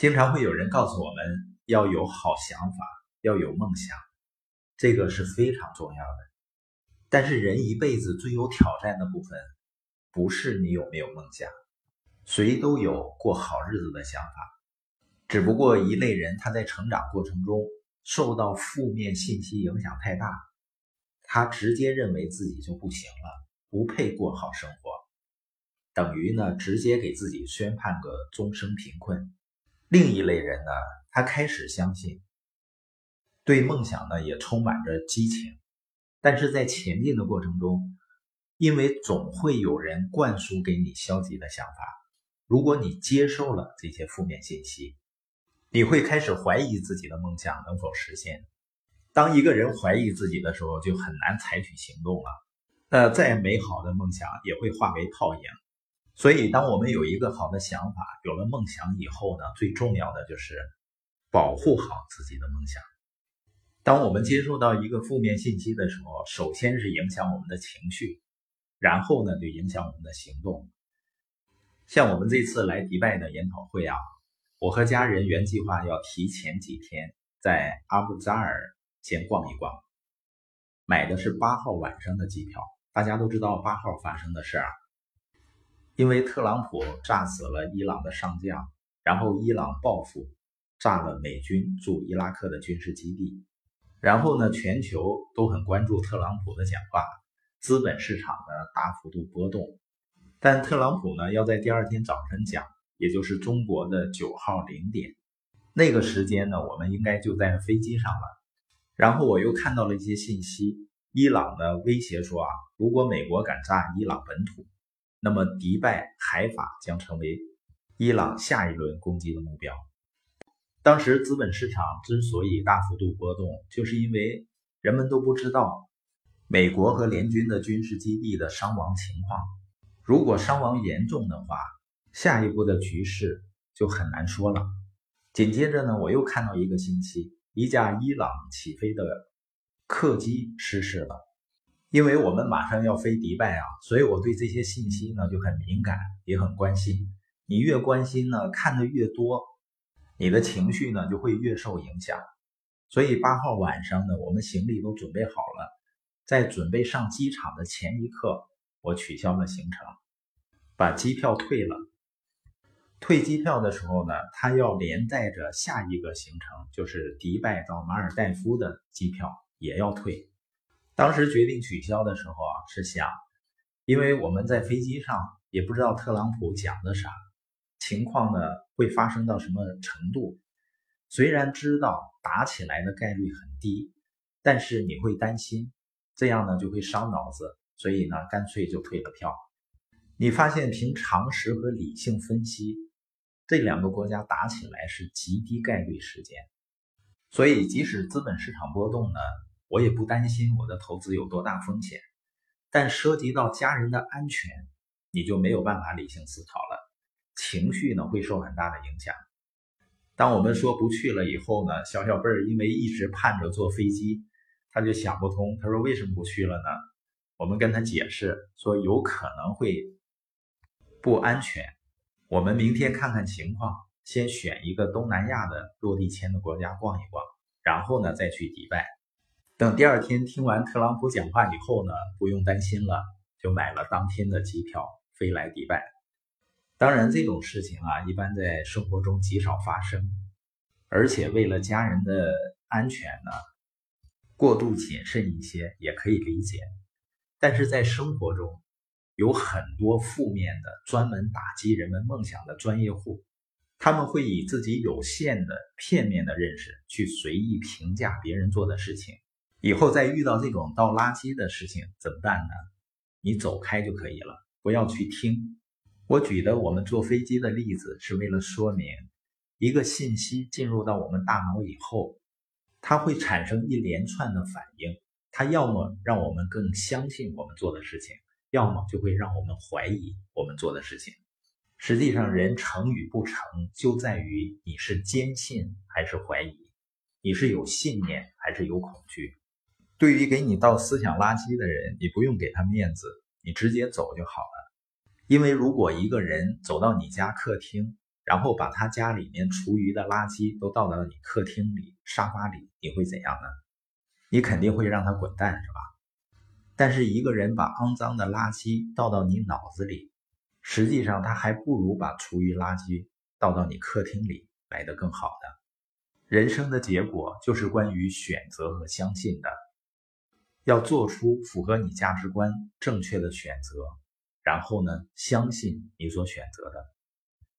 经常会有人告诉我们要有好想法，要有梦想，这个是非常重要的。但是人一辈子最有挑战的部分，不是你有没有梦想，谁都有过好日子的想法，只不过一类人他在成长过程中受到负面信息影响太大，他直接认为自己就不行了，不配过好生活。等于呢，直接给自己宣判个终生贫困。另一类人呢，他开始相信，对梦想呢也充满着激情，但是在前进的过程中，因为总会有人灌输给你消极的想法，如果你接受了这些负面信息，你会开始怀疑自己的梦想能否实现。当一个人怀疑自己的时候，就很难采取行动了。那再美好的梦想也会化为泡影。所以，当我们有一个好的想法，有了梦想以后呢，最重要的就是保护好自己的梦想。当我们接受到一个负面信息的时候，首先是影响我们的情绪，然后呢，就影响我们的行动。像我们这次来迪拜的研讨会啊，我和家人原计划要提前几天在阿布扎尔先逛一逛，买的是八号晚上的机票。大家都知道八号发生的事啊。因为特朗普炸死了伊朗的上将，然后伊朗报复，炸了美军驻伊拉克的军事基地，然后呢，全球都很关注特朗普的讲话，资本市场呢大幅度波动。但特朗普呢要在第二天早晨讲，也就是中国的九号零点，那个时间呢，我们应该就在飞机上了。然后我又看到了一些信息，伊朗呢威胁说啊，如果美国敢炸伊朗本土。那么，迪拜海法将成为伊朗下一轮攻击的目标。当时资本市场之所以大幅度波动，就是因为人们都不知道美国和联军的军事基地的伤亡情况。如果伤亡严重的话，下一步的局势就很难说了。紧接着呢，我又看到一个信息：一架伊朗起飞的客机失事了。因为我们马上要飞迪拜啊，所以我对这些信息呢就很敏感，也很关心。你越关心呢，看的越多，你的情绪呢就会越受影响。所以八号晚上呢，我们行李都准备好了，在准备上机场的前一刻，我取消了行程，把机票退了。退机票的时候呢，他要连带着下一个行程，就是迪拜到马尔代夫的机票也要退。当时决定取消的时候啊，是想，因为我们在飞机上也不知道特朗普讲的啥，情况呢会发生到什么程度。虽然知道打起来的概率很低，但是你会担心，这样呢就会伤脑子，所以呢干脆就退了票。你发现凭常识和理性分析，这两个国家打起来是极低概率事件，所以即使资本市场波动呢。我也不担心我的投资有多大风险，但涉及到家人的安全，你就没有办法理性思考了，情绪呢会受很大的影响。当我们说不去了以后呢，小小贝儿因为一直盼着坐飞机，他就想不通，他说为什么不去了呢？我们跟他解释说有可能会不安全，我们明天看看情况，先选一个东南亚的落地签的国家逛一逛，然后呢再去迪拜。等第二天听完特朗普讲话以后呢，不用担心了，就买了当天的机票飞来迪拜。当然，这种事情啊，一般在生活中极少发生，而且为了家人的安全呢，过度谨慎一些也可以理解。但是在生活中，有很多负面的、专门打击人们梦想的专业户，他们会以自己有限的、片面的认识去随意评价别人做的事情。以后再遇到这种倒垃圾的事情怎么办呢？你走开就可以了，不要去听。我举的我们坐飞机的例子是为了说明，一个信息进入到我们大脑以后，它会产生一连串的反应，它要么让我们更相信我们做的事情，要么就会让我们怀疑我们做的事情。实际上，人成与不成就在于你是坚信还是怀疑，你是有信念还是有恐惧。对于给你倒思想垃圾的人，你不用给他面子，你直接走就好了。因为如果一个人走到你家客厅，然后把他家里面厨余的垃圾都倒到你客厅里、沙发里，你会怎样呢？你肯定会让他滚蛋，是吧？但是一个人把肮脏的垃圾倒到你脑子里，实际上他还不如把厨余垃圾倒到你客厅里来得更好的。人生的结果就是关于选择和相信的，要做出符合你价值观正确的选择，然后呢，相信你所选择的。